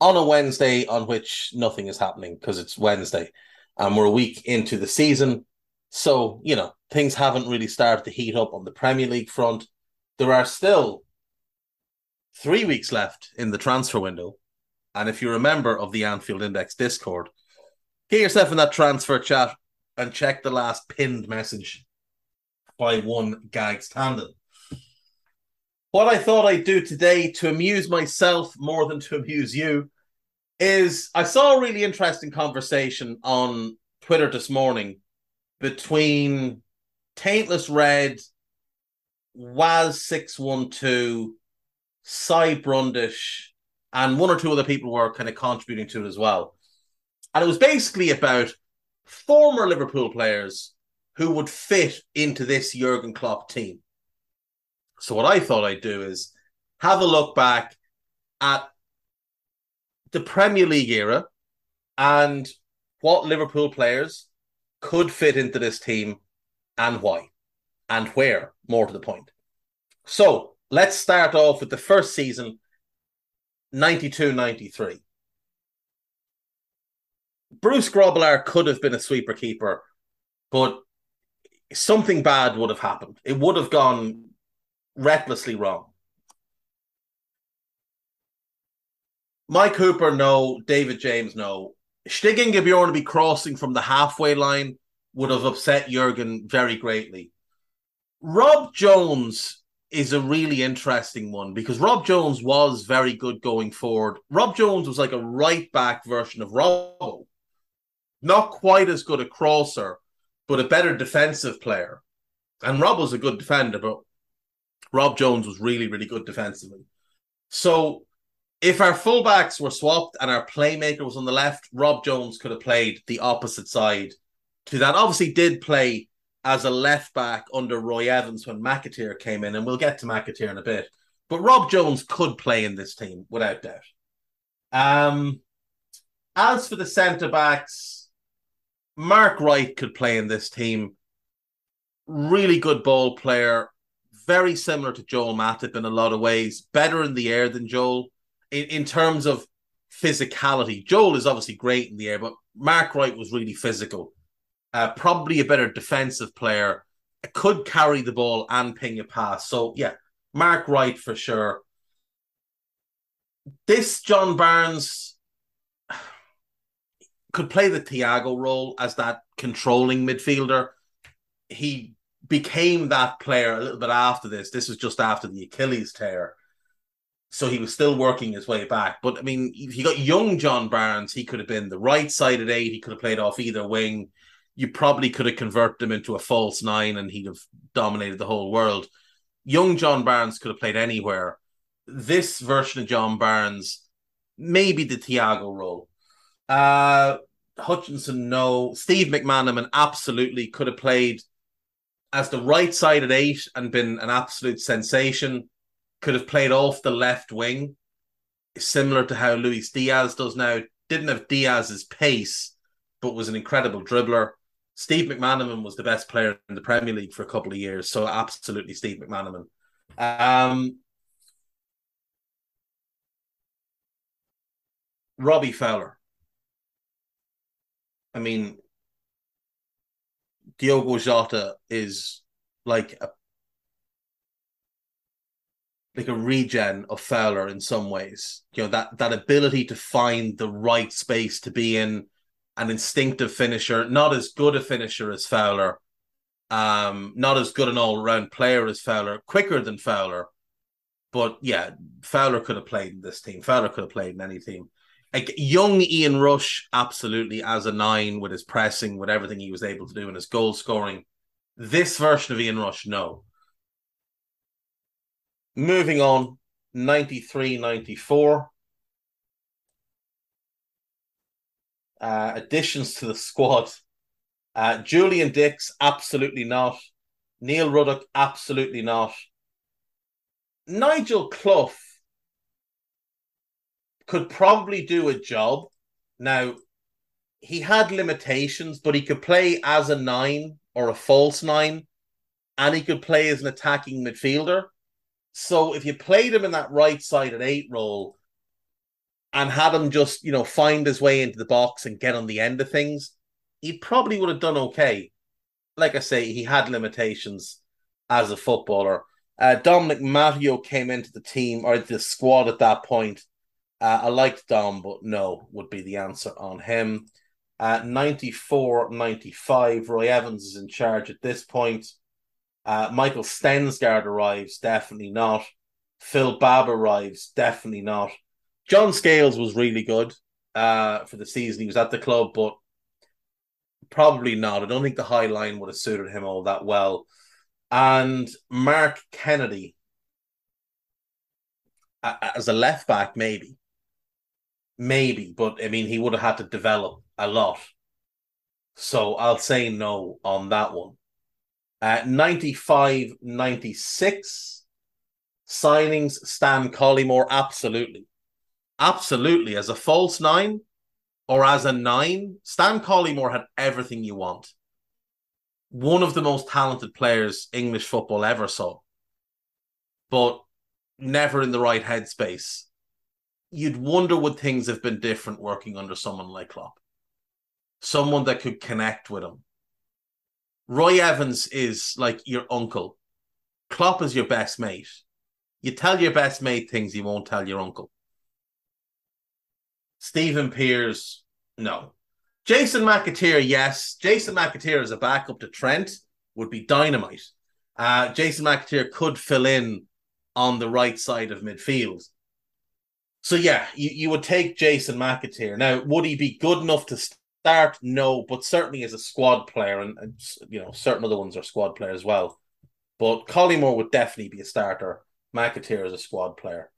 on a Wednesday on which nothing is happening because it's Wednesday and we're a week into the season. So, you know, things haven't really started to heat up on the Premier League front. There are still three weeks left in the transfer window. And if you're a member of the Anfield Index Discord, get yourself in that transfer chat and check the last pinned message by one Gags Tandon. What I thought I'd do today to amuse myself more than to amuse you is I saw a really interesting conversation on Twitter this morning between Taintless Red, Waz612, Cy Brundish, and one or two other people were kind of contributing to it as well. And it was basically about former Liverpool players who would fit into this Jurgen Klopp team. So what I thought I'd do is have a look back at the Premier League era and what Liverpool players could fit into this team and why and where, more to the point. So let's start off with the first season, 92 93. Bruce Grobbelaar could have been a sweeper keeper, but something bad would have happened. It would have gone recklessly wrong. Mike Hooper, no. David James, no. Stig Inge Bjornebye crossing from the halfway line would have upset Jurgen very greatly. Rob Jones is a really interesting one because Rob Jones was very good going forward. Rob Jones was like a right back version of Robbo. Not quite as good a crosser, but a better defensive player. And Rob was a good defender, but Rob Jones was really, really good defensively. So if our fullbacks were swapped and our playmaker was on the left, Rob Jones could have played the opposite side to that. Obviously, did play as a left back under Roy Evans when McAteer came in, and we'll get to McAteer in a bit. But Rob Jones could play in this team without doubt. Um, as for the centre backs, Mark Wright could play in this team. Really good ball player, very similar to Joel Matip in a lot of ways. Better in the air than Joel in, in terms of physicality. Joel is obviously great in the air, but Mark Wright was really physical. Uh, probably a better defensive player. Could carry the ball and ping a pass. So yeah, Mark Wright for sure. This John Barnes could play the Thiago role as that controlling midfielder. He became that player a little bit after this. This was just after the Achilles tear. So he was still working his way back. But I mean, if you got young John Barnes, he could have been the right side at eight. He could have played off either wing. You probably could have converted him into a false nine and he'd have dominated the whole world. Young John Barnes could have played anywhere. This version of John Barnes, maybe the Thiago role. Uh, Hutchison, no. Steve McManaman absolutely could have played as the right side at eight and been an absolute sensation could have played off the left wing, similar to how Luis Diaz does now. Didn't have Diaz's pace, but was an incredible dribbler. Steve McManaman was the best player in the Premier League for a couple of years, so absolutely Steve McManaman. Um, Robbie Fowler. I mean, Diogo Jota is like a like a regen of Fowler in some ways. You know that that ability to find the right space to be in, an instinctive finisher, not as good a finisher as Fowler, um, not as good an all round player as Fowler, quicker than Fowler. But yeah, Fowler could have played in this team. Fowler could have played in any team. Like young Ian Rush, absolutely as a nine with his pressing, with everything he was able to do and his goal scoring. This version of Ian Rush, no. Moving on, 93 94. Uh, additions to the squad. Uh, Julian Dicks, absolutely not. Neil Ruddock, absolutely not. Nigel Clough could probably do a job. Now, he had limitations, but he could play as a nine or a false nine, and he could play as an attacking midfielder. So if you played him in that right side at eight role and had him just, you know, find his way into the box and get on the end of things, he probably would have done okay. Like I say, he had limitations as a footballer. Uh, Dominic Matteo came into the team or the squad at that point. Uh, I liked Dom, but no would be the answer on him. Uh, 94 95, Roy Evans is in charge at this point. Uh, Michael Stensgaard arrives, definitely not. Phil Babb arrives, definitely not. John Scales was really good uh, for the season. He was at the club, but probably not. I don't think the high line would have suited him all that well. And Mark Kennedy as a left back, maybe. Maybe, but I mean, he would have had to develop a lot. So I'll say no on that one. Uh, 95 96 signings, Stan Collymore, absolutely. Absolutely. As a false nine or as a nine, Stan Collymore had everything you want. One of the most talented players English football ever saw, but never in the right headspace. You'd wonder would things have been different working under someone like Klopp? Someone that could connect with him Roy Evans is like your uncle. Klopp is your best mate. You tell your best mate things you won't tell your uncle. Stephen Pearce, no. Jason McAteer, yes. Jason McAteer as a backup to Trent would be dynamite. Uh, Jason McAteer could fill in on the right side of midfield. So yeah, you, you would take Jason McAteer. Now, would he be good enough to start, no, but certainly as a squad player, and, and you know, certain other ones are squad players as well. But Collymore would definitely be a starter. McAteer is a squad player.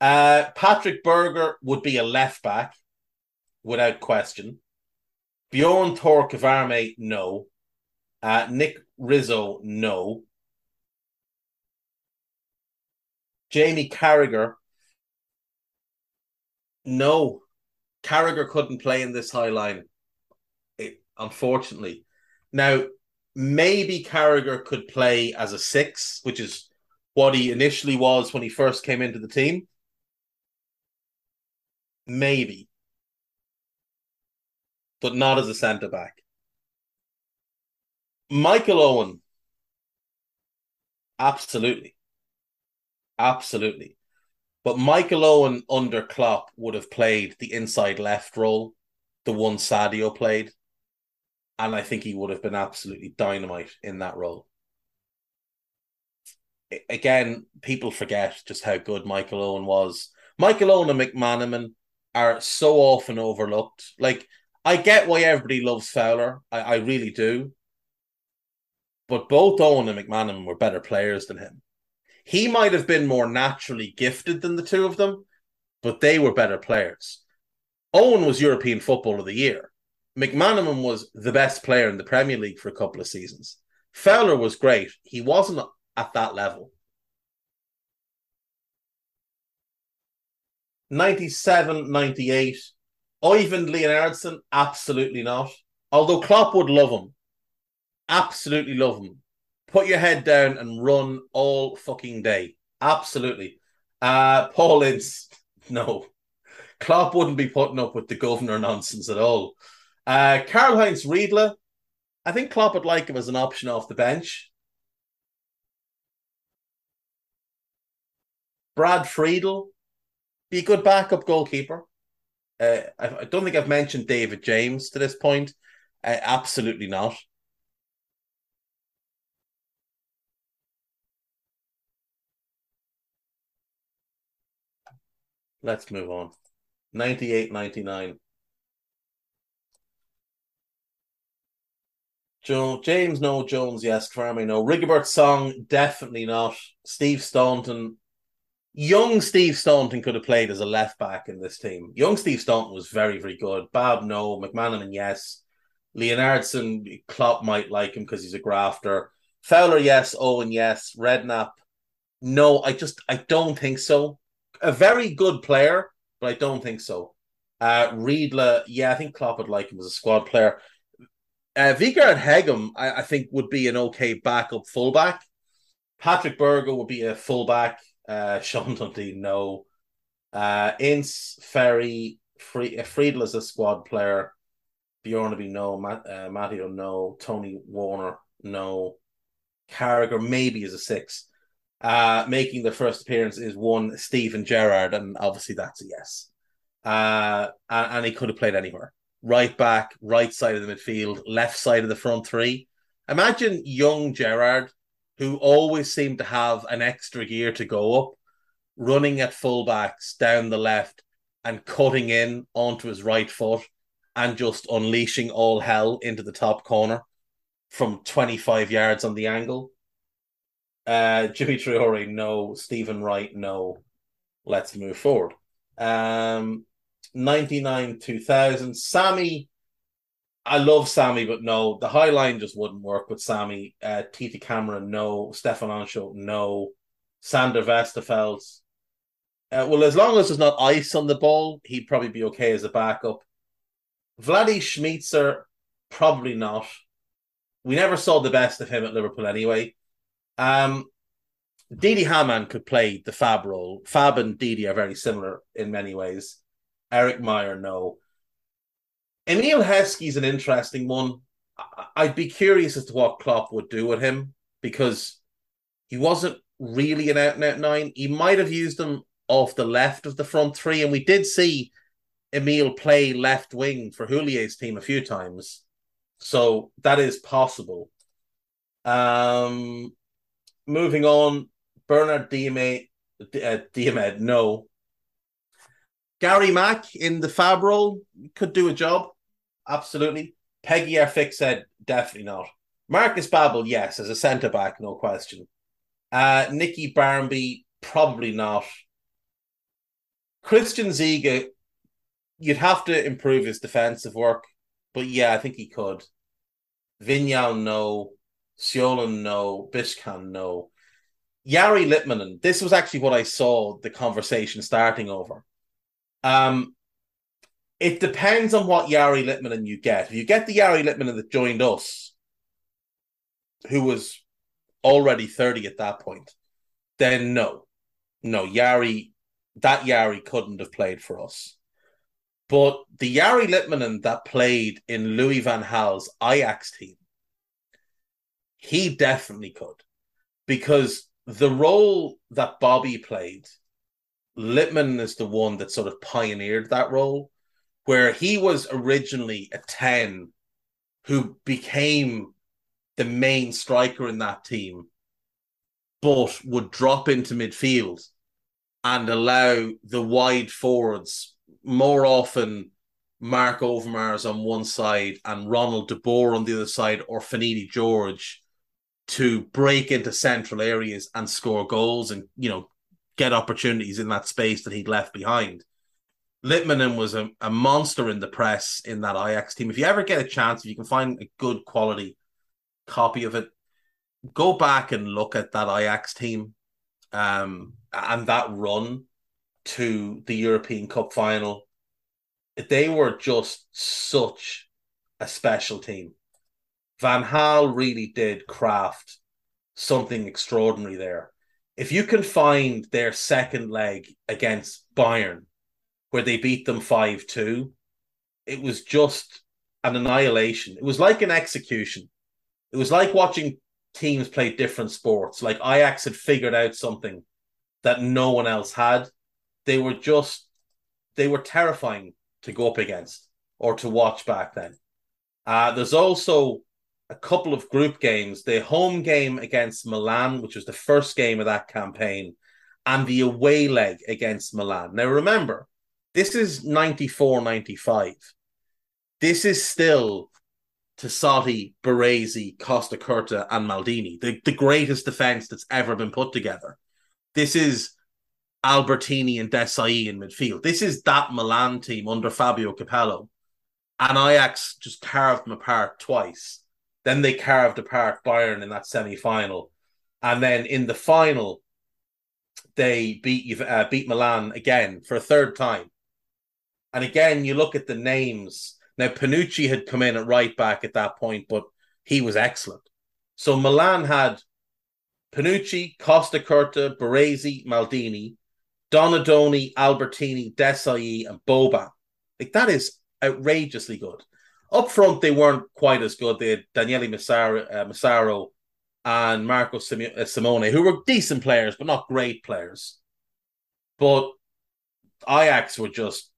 Uh, Patrick Berger would be a left back, without question. Bjorn Tore Kvarme, no. Uh, Nick Rizzo, no. Jamie Carragher, no. Carragher couldn't play in this high line it, unfortunately. Now, maybe Carragher could play as a six, which is what he initially was when he first came into the team. Maybe. But not as a centre back. Michael Owen. Absolutely. Absolutely. But Michael Owen under Klopp would have played the inside left role, the one Sadio played and I think he would have been absolutely dynamite in that role. Again, people forget just how good Michael Owen was. Michael Owen and McManaman are so often overlooked. Like, I get why everybody loves Fowler. I, I really do. But both Owen and McManaman were better players than him. He might have been more naturally gifted than the two of them, but they were better players. Owen was European Football of the Year. McManaman was the best player in the Premier League for a couple of seasons. Fowler was great. He wasn't at that level. 97, 98. Oyvind Leonhardsen, absolutely not. Although Klopp would love him. Absolutely love him. Put your head down and run all fucking day. Absolutely. Uh, Paul Ince, no. Klopp wouldn't be putting up with the governor nonsense at all. Uh, Karl Heinz Riedle, I think Klopp would like him as an option off the bench. Brad Friedel, be a good backup goalkeeper. Uh, I, I, don't think I've mentioned David James to this point. Uh, absolutely not. Let's move on. 98 99. Joe, James, no. Jones, yes. Kvarme, no. Rigobert Song, definitely not. Steve Staunton, young Steve Staunton could have played as a left back in this team. Young Steve Staunton was very, very good. Babb, no. McManaman, yes. Leonhardsen, Klopp might like him because he's a grafter. Fowler, yes. Owen, yes. Redknapp, no. I just, I don't think so. A very good player, but I don't think so. Uh, Riedle, yeah, I think Klopp would like him as a squad player. Uh, Vegard Heggem, I, I, think, would be an okay backup fullback. Patrick Berger would be a fullback. Uh, Sean Dundee, no. Uh, Ince, Ferry, Free, uh, Friedel is a squad player. Bjornebye, no. Matt, uh, no. Tony Warner, no. Carragher, maybe is a six. Uh, making the first appearance is one Steven Gerrard, and obviously that's a yes. Uh, and, and he could have played anywhere right back, right side of the midfield, left side of the front three. Imagine young Gerrard, who always seemed to have an extra gear to go up, running at fullbacks down the left and cutting in onto his right foot and just unleashing all hell into the top corner from 25 yards on the angle. Uh, Djimi Traore, no. Stephen Wright, no. Let's move forward. Um, 99 2000. Sammy, I love Sammy, but no, the high line just wouldn't work with Sammy. Uh, Titi Camara, no. Stephane Henchoz, no. Sander Westerveld. Uh, well, as long as there's not ice on the ball, he'd probably be okay as a backup. Vladi Smicer, probably not. We never saw the best of him at Liverpool anyway. Um, Didi Hamann could play the Fab role. Fab and Didi are very similar in many ways. Erik Meijer, no. Emile Heskey's an interesting one. I'd be curious as to what Klopp would do with him because he wasn't really an out and out nine. He might have used him off the left of the front three, and we did see Emile play left wing for Houllier's team a few times, so that is possible. Um, moving on, Bernard Diomede, uh, no. Gary Mack in the Fab role could do a job. Absolutely. Pegguy Arphexad definitely not. Markus Babbel, yes, as a centre back, no question. Uh, Nicky Barmby, probably not. Christian Ziege, you'd have to improve his defensive work, but yeah, I think he could. Vignal, no. Siolan, no. Biscan, no. Jari Litmanen, this was actually what I saw the conversation starting over. Um, it depends on what Jari Litmanen you get. If you get the Jari Litmanen that joined us, who was already 30 at that point, then no. No, Jari, that Jari couldn't have played for us. But the Yari Litmanen that played in Louis Van Gaal's Ajax team, he definitely could. Because the role that Bobby played Litman is the one that sort of pioneered that role, where he was originally a 10 who became the main striker in that team, but would drop into midfield and allow the wide forwards more often Marc Overmars on one side and Ronald de Boer on the other side, or Finidi George to break into central areas and score goals and you know get opportunities in that space that he'd left behind. Litmanen was a, a monster in the press in that Ajax team. If you ever get a chance, if you can find a good quality copy of it, go back and look at that Ajax team um, and that run to the European Cup final. They were just such a special team. Van Gaal really did craft something extraordinary there if you can find their second leg against Bayern, where they beat them 5 2, it was just an annihilation. It was like an execution. It was like watching teams play different sports. Like Ajax had figured out something that no one else had. They were just, they were terrifying to go up against or to watch back then. Uh, there's also a couple of group games the home game against Milan, which was the first game of that campaign, and the away leg against Milan. Now, remember, this is 94 95. This is still Tassotti, Baresi, Costacurta, and Maldini, the, the greatest defense that's ever been put together. This is Albertini and Desailly in midfield. This is that Milan team under Fabio Capello. And Ajax just carved them apart twice. Then they carved apart Bayern in that semi final. And then in the final, they beat uh, beat Milan again for a third time. And again, you look at the names. Now, Panucci had come in at right back at that point, but he was excellent. So Milan had Panucci, Costacurta, Baresi, Maldini, Donadoni, Albertini, Desailly, and Boban. Like that is outrageously good. Up front, they weren't quite as good. They had Daniele Massaro, uh, and Marco uh, Simone, who were decent players, but not great players. But Ajax were just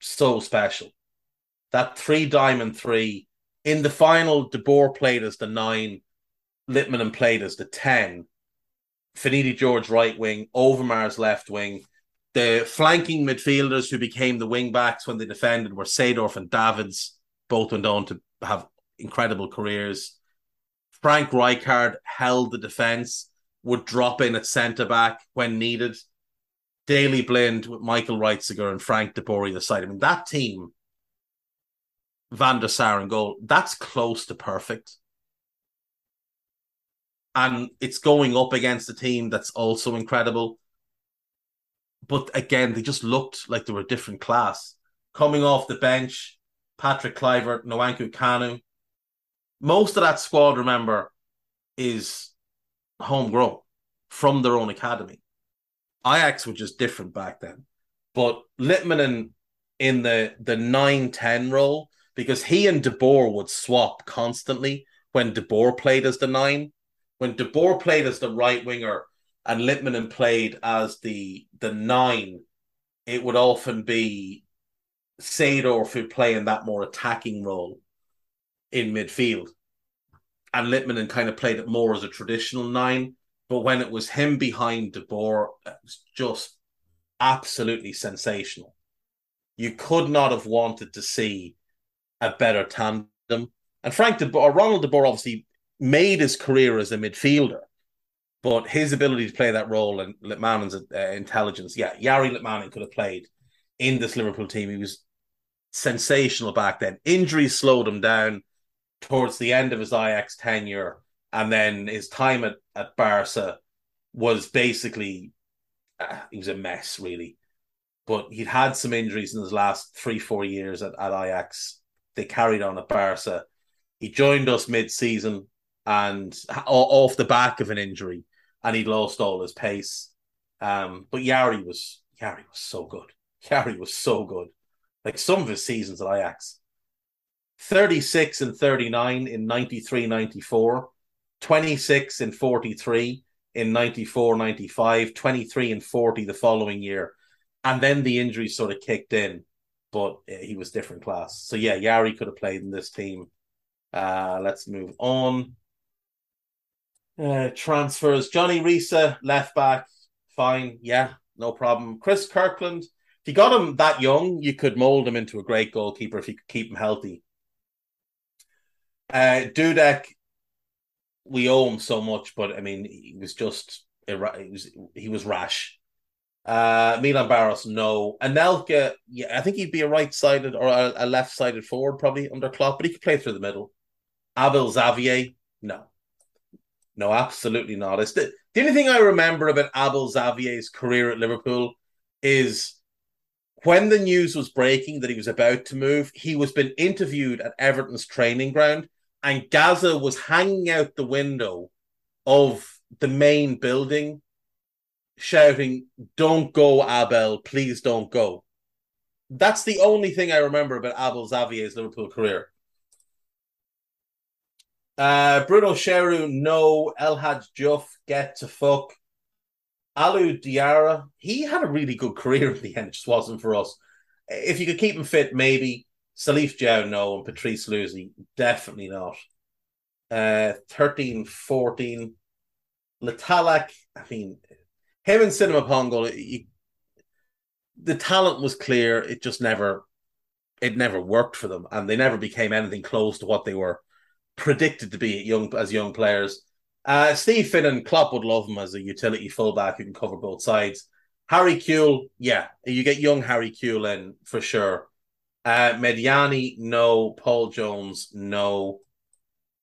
so special. That three diamond three in the final, De Boer played as the nine, Litmanen played as the 10. Finidi George right wing, Overmars left wing, the flanking midfielders who became the wing backs when they defended were Seedorf and Davids. Both went on to have incredible careers. Frank Rijkaard held the defence, would drop in at centre back when needed. Danny Blind with Michael Reiziger and Frank de Boer the side. I mean, that team, Van der Sar and goal, that's close to perfect. And it's going up against a team that's also incredible but again, they just looked like they were a different class. Coming off the bench, Patrick Kluivert, Nwankwo Kanu. Most of that squad, remember, is homegrown from their own academy. Ajax were just different back then. But Litmanen in the the 9-10 role, because he and De Boer would swap constantly when De Boer played as the nine. When De Boer played as the right winger, and Litmanen played as the the nine, it would often be Seedorf who play in that more attacking role in midfield. And Litmanen kind of played it more as a traditional nine. But when it was him behind De Boer, it was just absolutely sensational. You could not have wanted to see a better tandem. And Frank De Boer, Ronald De Boer obviously made his career as a midfielder but his ability to play that role and Litmanen's uh, intelligence, yeah, Jari Litmanen could have played in this Liverpool team. He was sensational back then. Injuries slowed him down towards the end of his Ajax tenure, and then his time at, at Barca was basically uh, he was a mess, really. But he'd had some injuries in his last three, four years at, at Ajax. They carried on at Barca. He joined us mid-season and off the back of an injury and he'd lost all his pace. Um, but Jari was Jari was so good. Jari was so good. Like some of his seasons at Ajax. 36 and 39 in 93 94, 26 and 43 in 94 95, 23 and 40 the following year. And then the injuries sort of kicked in, but he was different class. So yeah, Jari could have played in this team. Uh, let's move on. Uh, transfers. John Arne Riise, left back, fine. Yeah, no problem. Chris Kirkland, if you got him that young, you could mold him into a great goalkeeper if you could keep him healthy. Uh, Dudek, we owe him so much, but I mean, he was just he was he was rash. Uh, Milan Baros, no. Anelka, yeah, I think he'd be a right-sided or a, a left-sided forward probably under Klopp, but he could play through the middle. Abel Xavier, no. No, absolutely not. It's the, the only thing I remember about Abel Xavier's career at Liverpool is when the news was breaking that he was about to move, he was been interviewed at Everton's training ground, and Gazza was hanging out the window of the main building, shouting, Don't go, Abel, please don't go. That's the only thing I remember about Abel Xavier's Liverpool career. Uh, Bruno Cheyrou, no. El Hadj Diouf, get to fuck. Alou Diarra, he had a really good career in the end, it just wasn't for us. if you could keep him fit, maybe. Salif Diao, no, and Patrice Luzi, definitely not. Uh, 13, 14. Le Tallec, I mean, him and Sinama Pongolle, the talent was clear. It just never, it never worked for them, and they never became anything close to what they were predicted to be young as young players. Uh, Steve Finnan, Klopp would love him as a utility fullback who can cover both sides. Harry Kewell, yeah, you get young Harry Kewell in for sure. Uh, Medjani, no. Paul Jones, no.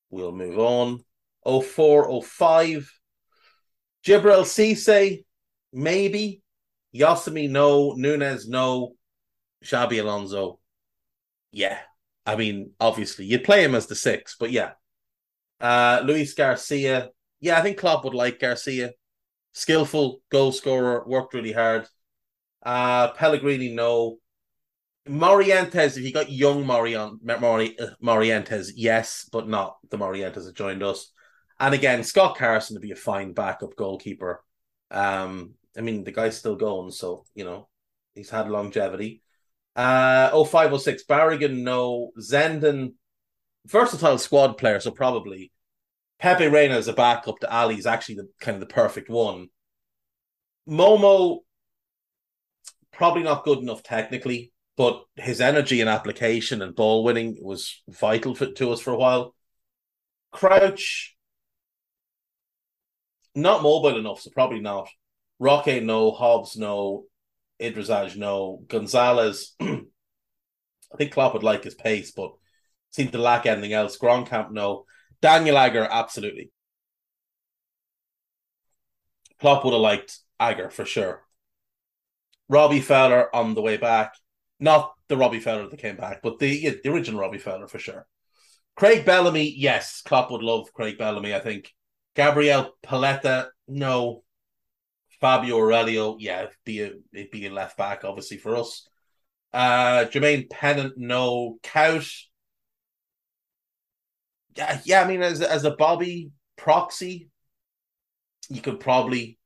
We'll move on. 04, 05. Djibril Cisse, maybe. Josemi, no. Nunez, no. Xabi Alonso, yeah. I mean, obviously, you'd play him as the six, but yeah. Uh, Luis Garcia, yeah, I think Klopp would like Garcia. Skillful goal scorer, worked really hard. Uh, Pellegrini, no. Morientes, if you got young Morion, Mori, uh, Morientes, yes, but not the Morientes that joined us. And again, Scott Carson to be a fine backup goalkeeper. Um, I mean, the guy's still going, so you know he's had longevity. Uh, 0506 Barragan, no. Zenden, versatile squad player, so probably Pepe Reina as a backup to Ali is actually the kind of the perfect one. Momo, probably not good enough technically, but his energy and application and ball winning was vital for, to us for a while. Crouch, not mobile enough, so probably not. Roque, no. Hobbs, no. Idrizaj, no. Gonzalez, I think Klopp would like his pace, but seemed to lack anything else. Kromkamp, no. Daniel Agger, absolutely. Klopp would have liked Agger for sure. Robbie Fowler on the way back. Not the Robbie Fowler that came back, but the, yeah, the original Robbie Fowler for sure. Craig Bellamy, yes. Klopp would love Craig Bellamy, I think. Gabriel Paletta, no. Fabio Aurelio, yeah, it'd be a, it'd be a left back, obviously, for us. Uh, Jermaine Pennant, no. Kuyt, yeah. I mean, as as a Bobby proxy, you could probably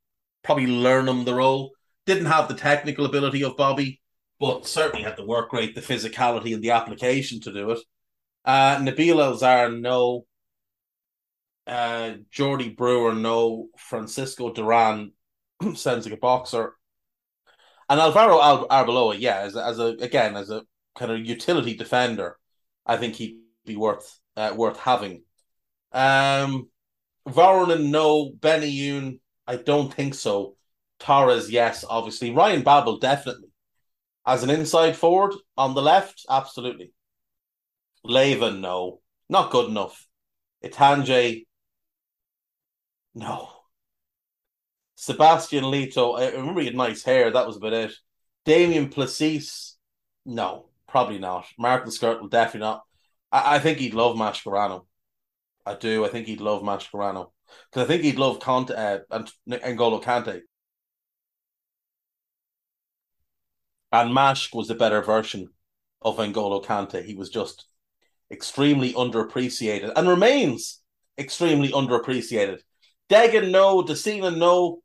probably learn him the role. Didn't have the technical ability of Bobby, but certainly had the work rate, the physicality, and the application to do it. Uh, Nabil El Zhar, no. Uh, Jordy Brouwer, no. Francisco Duran sounds like a boxer. And Alvaro Al- Arbeloa, yeah, as as a again as a kind of utility defender, I think he'd be worth uh, worth having. Um, Voronin, no. Benayoun, I don't think so. Torres, yes, obviously. Ryan Babel, definitely. As an inside forward on the left, absolutely. Levin, no. Not good enough. Itandje, no. Sebastian Leto, I remember he had nice hair. That was about it. Damien Plessis, no, probably not. Martin Skrtel, definitely not. I, I think he'd love Mascherano. I do. I think he'd love Mascherano because I think he'd love Conte uh, and N'Golo Kante. And Mash was the better version of N'Golo Kante. He was just extremely underappreciated and remains extremely underappreciated. Degen, no. Decina, no.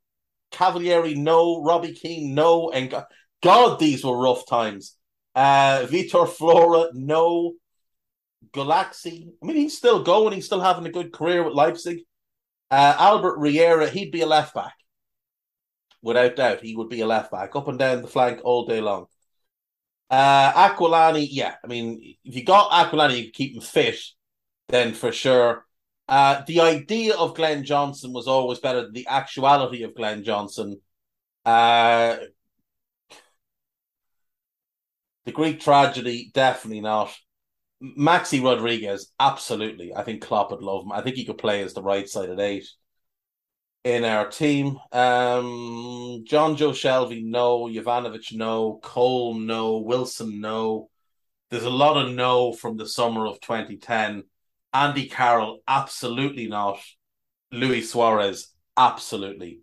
Cavalieri, no. Robbie Keane, no. And God, these were rough times. Uh, Vitor Flora, no. Gulacsi. I mean, he's still going. He's still having a good career with Leipzig. Uh, Albert Riera, he'd be a left back. Without doubt, he would be a left back, up and down the flank all day long. Uh, Aquilani, yeah. I mean, if you got Aquilani, you keep him fit, then for sure. Uh, the idea of Glenn Johnson was always better than the actuality of Glenn Johnson. Uh, the Greek tragedy, definitely not. Maxi Rodriguez, absolutely. I think Klopp would love him. I think he could play as the right side at eight in our team. Um, Jonjo Shelvey, no. Jovanovic, no. Cole, no. Wilson, no. There's a lot of no from the summer of 2010. Andy Carroll, absolutely not. Luis Suarez, absolutely.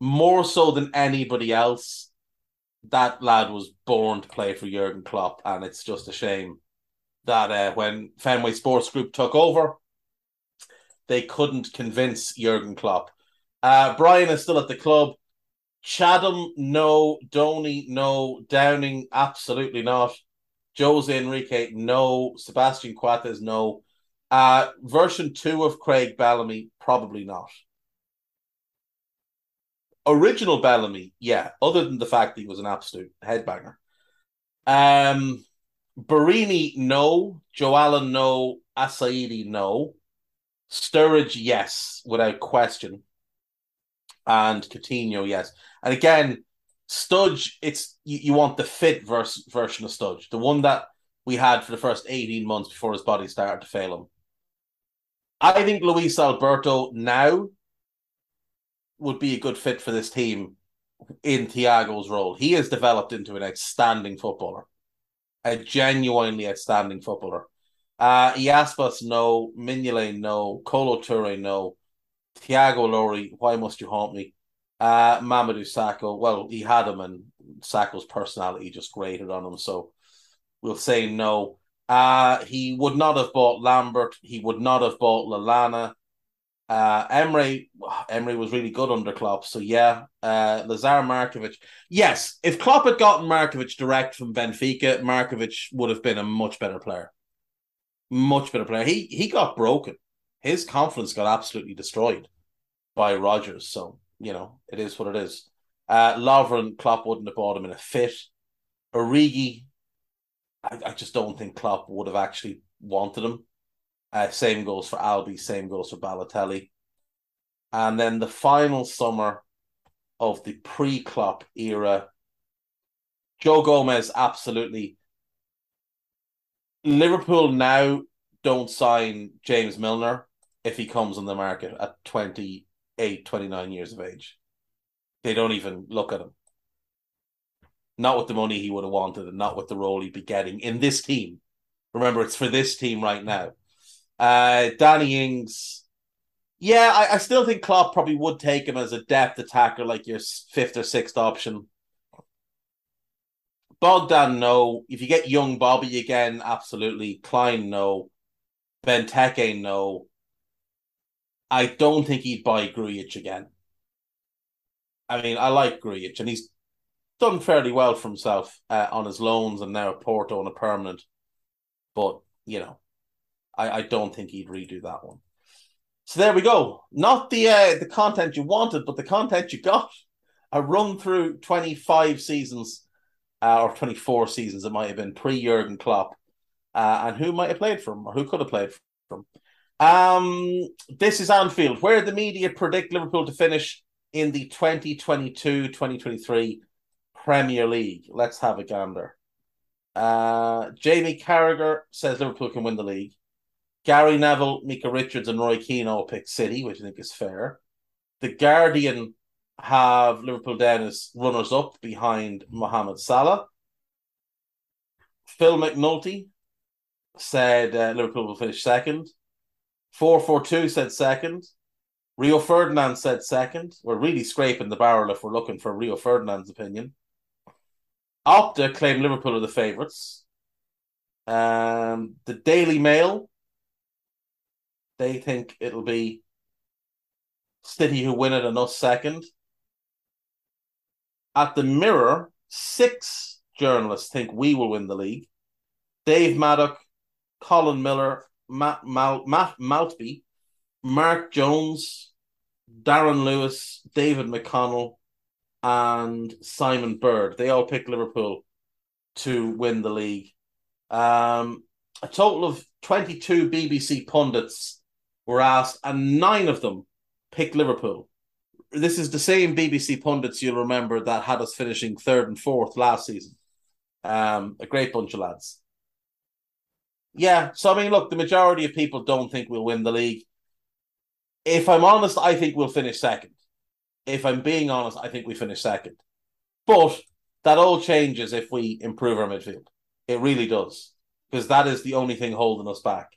More so than anybody else, that lad was born to play for Jurgen Klopp, and it's just a shame that uh, when Fenway Sports Group took over, they couldn't convince Jurgen Klopp. Uh, Brian is still at the club. Chatham, no. Doni, no. Downing, absolutely not. Jose Enrique, no. Sebastian Coates, no. Uh, version two of Craig Bellamy, probably not. Original Bellamy, yeah, other than the fact he was an absolute headbanger. Um, Borini, no. Joe no. Assaidi, no. Sturridge, yes, without question. And Coutinho, yes. And again, Studge, it's you, you want the fit verse, version of Studge, the one that we had for the first 18 months before his body started to fail him. I think Luis Alberto now would be a good fit for this team in Thiago's role. He has developed into an outstanding footballer, a genuinely outstanding footballer. Uh, Iaspas, no. Mignolet, no. Kolo Toure, no. Tiago Ilori, why must you haunt me? Uh, Mamadou Sakho, well, he had him, and Sakho's personality just grated on him, so we'll say no. Uh, he would not have bought Lambert. He would not have bought Lallana. Uh, Emery, Emre was really good under Klopp, so yeah. Uh, Lazar Markovic, yes. If Klopp had gotten Markovic direct from Benfica, Markovic would have been a much better player, much better player. He he got broken. His confidence got absolutely destroyed by Rodgers. So you know it is what it is. Uh, Lovren, Klopp wouldn't have bought him in a fit. Origi, I, I just don't think Klopp would have actually wanted him. Uh, same goes for Albi, same goes for Balotelli. And then the final summer of the pre Klopp era, Joe Gomez absolutely. Liverpool now don't sign James Milner if he comes on the market at 28, 29 years of age. They don't even look at him. Not with the money he would have wanted and not with the role he'd be getting in this team. Remember, it's for this team right now. Uh, Danny Ings, yeah, I, I still think Klopp probably would take him as a depth attacker, like your fifth or sixth option. Bogdan, no. If you get young Bobby again, absolutely. Clyne, no. Benteke, no. I don't think he'd buy Grujic again. I mean, I like Grujic, and he's done fairly well for himself uh, on his loans and now at Porto on a permanent. But, you know, I, I don't think he'd redo that one. So there we go. Not the uh, the content you wanted, but the content you got. A run through 25 seasons, uh, or 24 seasons, it might have been pre Jurgen Klopp, uh, and who might have played for him, or who could have played for him. Um, this is Anfield, where the media predict Liverpool to finish in the 2022 2023 Premier League. Let's have a gander. Uh, Jamie Carragher says Liverpool can win the league. Gary Neville, Micah Richards, and Roy Keane all pick City, which I think is fair. The Guardian have Liverpool down as runners up behind Mohamed Salah. Phil McNulty said uh, Liverpool will finish second. 442 said second. Rio Ferdinand said second. We're really scraping the barrel if we're looking for Rio Ferdinand's opinion. Opta claimed Liverpool are the favourites. Um, the Daily Mail they think it'll be City who win it and us second. At the Mirror, six journalists think we will win the league. Dave Maddock, Colin Miller, Matt, Mal- Matt Maltby, Mark Jones, Darren Lewis, David McConnell, and Simon Bird. They all picked Liverpool to win the league. Um, a total of 22 BBC pundits were asked, and nine of them picked Liverpool. This is the same BBC pundits you'll remember that had us finishing third and fourth last season. Um, a great bunch of lads. Yeah, so I mean, look, the majority of people don't think we'll win the league. If I'm honest, I think we'll finish second. If I'm being honest, I think we finish second. But that all changes if we improve our midfield. It really does. Because that is the only thing holding us back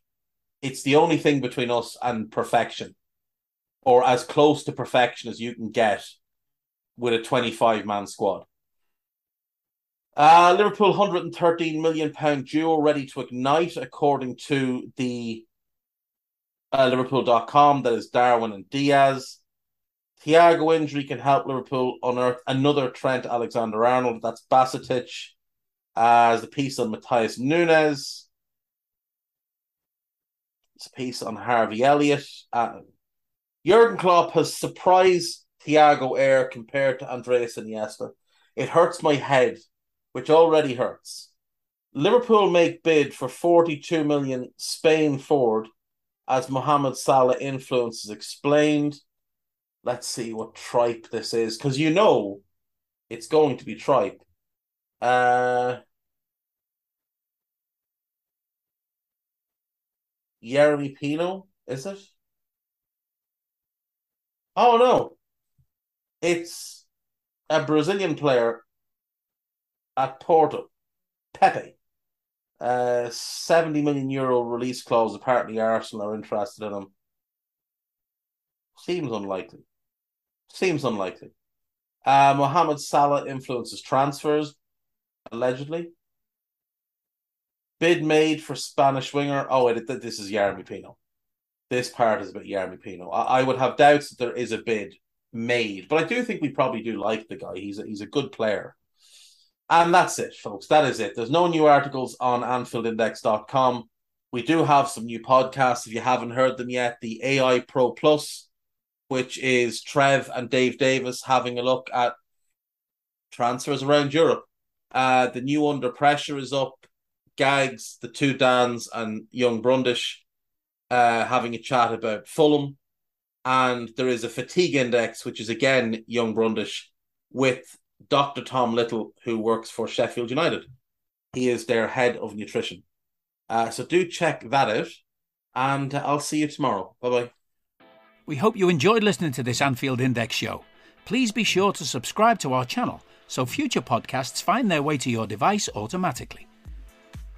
it's the only thing between us and perfection, or as close to perfection as you can get with a 25 man squad. Uh, Liverpool 113 million pound duo ready to ignite, according to the uh, Liverpool.com. That is Darwin and Diaz. Thiago injury can help Liverpool unearth another Trent Alexander Arnold. That's Bajcetic as the piece on Matthias Nunes. It's a piece on Harvey Elliott. Uh, Jurgen Klopp has surprised Thiago Air compared to Andreas Iniesta. It hurts my head, which already hurts. Liverpool make bid for 42 million Spain forward as Mohamed Salah influence is explained. Let's see what tripe this is, because you know it's going to be tripe. Uh, Yeremy Pino, is it? Oh no. It's a Brazilian player at Porto, Pepe. Uh, 70 million euro release clause. Apparently, Arsenal are interested in him. Seems unlikely. Seems unlikely. Uh, Mohamed Salah influences transfers, allegedly. Bid made for Spanish winger. Oh, wait, this is Yeremy Pino. This part is about Yeremy Pino. I, I would have doubts that there is a bid made, but I do think we probably do like the guy. He's a, he's a good player. And that's it, folks. That is it. There's no new articles on AnfieldIndex.com. We do have some new podcasts if you haven't heard them yet. The AI Pro Plus, which is Trev and Dave Davis having a look at transfers around Europe. Uh, the new Under Pressure is up. Gags, the two Dans, and Young Brundish uh, having a chat about Fulham. And there is a fatigue index, which is again Young Brundish with Dr. Tom Little, who works for Sheffield United. He is their head of nutrition. Uh, so do check that out. And I'll see you tomorrow. Bye bye. We hope you enjoyed listening to this Anfield Index show. Please be sure to subscribe to our channel so future podcasts find their way to your device automatically.